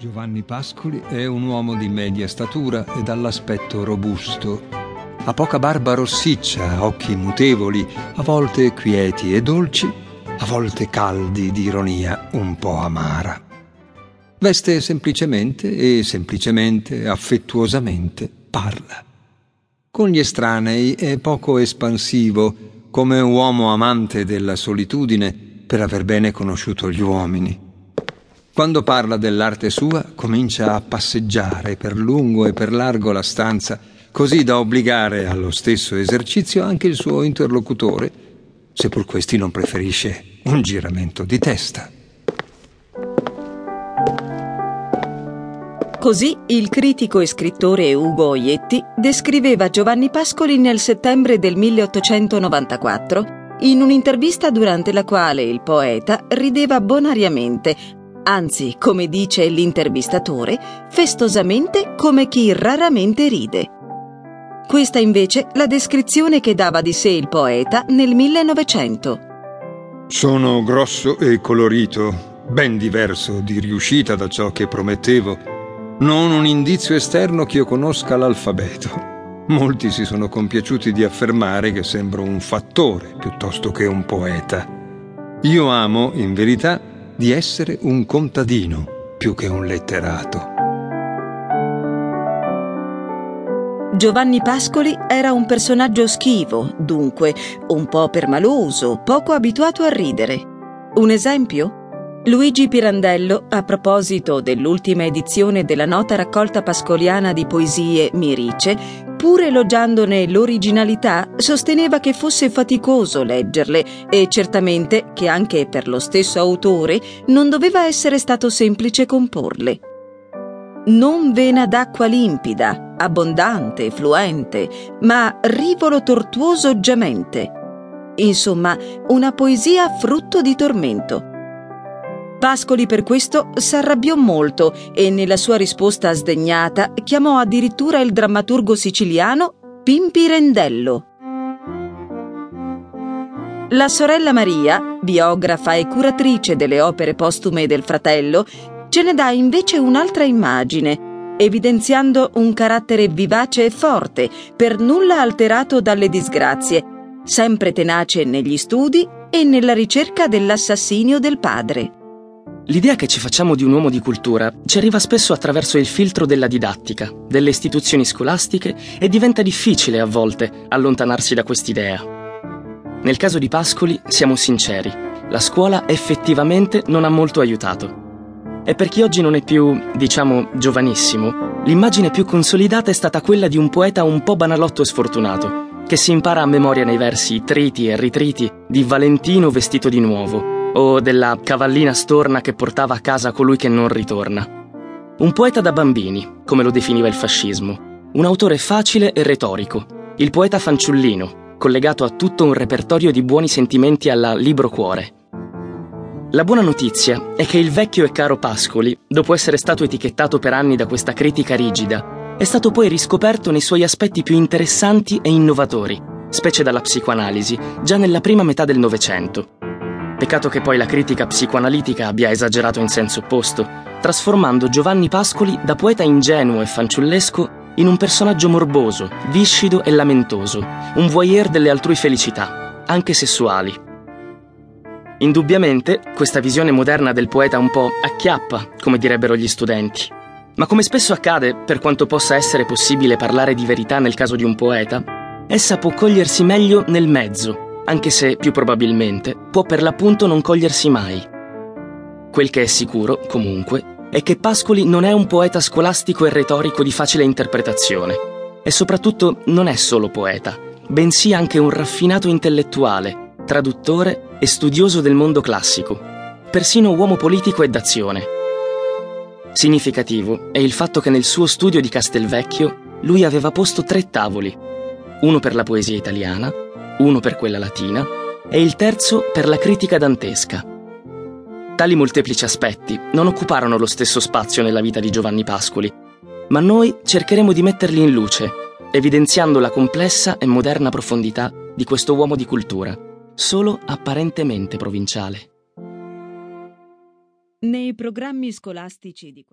Giovanni Pascoli è un uomo di media statura e dall'aspetto robusto. Ha poca barba rossiccia, occhi mutevoli, a volte quieti e dolci, a volte caldi di ironia un po' amara. Veste semplicemente e semplicemente, affettuosamente, parla. Con gli estranei è poco espansivo, come uomo amante della solitudine per aver bene conosciuto gli uomini. Quando parla dell'arte sua, comincia a passeggiare per lungo e per largo la stanza, così da obbligare allo stesso esercizio anche il suo interlocutore, se pur questi non preferisce un giramento di testa. Così il critico e scrittore Ugo Oietti descriveva Giovanni Pascoli nel settembre del 1894 in un'intervista durante la quale il poeta rideva bonariamente anzi, come dice l'intervistatore, festosamente come chi raramente ride. Questa invece la descrizione che dava di sé il poeta nel 1900. Sono grosso e colorito, ben diverso di riuscita da ciò che promettevo. Non un indizio esterno che io conosca l'alfabeto. Molti si sono compiaciuti di affermare che sembro un fattore piuttosto che un poeta. Io amo, in verità, di essere un contadino più che un letterato. Giovanni Pascoli era un personaggio schivo, dunque, un po' permaloso, poco abituato a ridere. Un esempio? Luigi Pirandello, a proposito dell'ultima edizione della nota raccolta pascoliana di poesie Mirice, pur elogiandone l'originalità, sosteneva che fosse faticoso leggerle e certamente che anche per lo stesso autore non doveva essere stato semplice comporle. Non vena d'acqua limpida, abbondante, fluente, ma rivolo tortuoso gemente. Insomma, una poesia frutto di tormento Pascoli per questo s'arrabbiò molto e nella sua risposta sdegnata chiamò addirittura il drammaturgo siciliano Pimpirendello. La sorella Maria, biografa e curatrice delle opere postume del fratello, ce ne dà invece un'altra immagine, evidenziando un carattere vivace e forte, per nulla alterato dalle disgrazie, sempre tenace negli studi e nella ricerca dell'assassinio del padre. L'idea che ci facciamo di un uomo di cultura ci arriva spesso attraverso il filtro della didattica, delle istituzioni scolastiche e diventa difficile a volte allontanarsi da quest'idea. Nel caso di Pascoli siamo sinceri, la scuola effettivamente non ha molto aiutato. E per chi oggi non è più, diciamo, giovanissimo, l'immagine più consolidata è stata quella di un poeta un po' banalotto e sfortunato, che si impara a memoria nei versi triti e ritriti di Valentino vestito di nuovo, o della cavallina storna che portava a casa colui che non ritorna. Un poeta da bambini, come lo definiva il fascismo, un autore facile e retorico, il poeta fanciullino, collegato a tutto un repertorio di buoni sentimenti alla libro cuore. La buona notizia è che il vecchio e caro Pascoli, dopo essere stato etichettato per anni da questa critica rigida, è stato poi riscoperto nei suoi aspetti più interessanti e innovatori, specie dalla psicoanalisi, già nella prima metà del Novecento. Peccato che poi la critica psicoanalitica abbia esagerato in senso opposto, trasformando Giovanni Pascoli da poeta ingenuo e fanciullesco in un personaggio morboso, viscido e lamentoso, un voyeur delle altrui felicità, anche sessuali. Indubbiamente, questa visione moderna del poeta un po' acchiappa, come direbbero gli studenti. Ma come spesso accade, per quanto possa essere possibile parlare di verità nel caso di un poeta, essa può cogliersi meglio nel mezzo, anche se, più probabilmente, può per l'appunto non cogliersi mai. Quel che è sicuro, comunque, è che Pascoli non è un poeta scolastico e retorico di facile interpretazione, e soprattutto non è solo poeta, bensì anche un raffinato intellettuale, traduttore e studioso del mondo classico, persino uomo politico e d'azione. Significativo è il fatto che nel suo studio di Castelvecchio lui aveva posto tre tavoli, uno per la poesia italiana, uno per quella latina e il terzo per la critica dantesca. Tali molteplici aspetti non occuparono lo stesso spazio nella vita di Giovanni Pascoli, ma noi cercheremo di metterli in luce, evidenziando la complessa e moderna profondità di questo uomo di cultura, solo apparentemente provinciale. Nei programmi scolastici di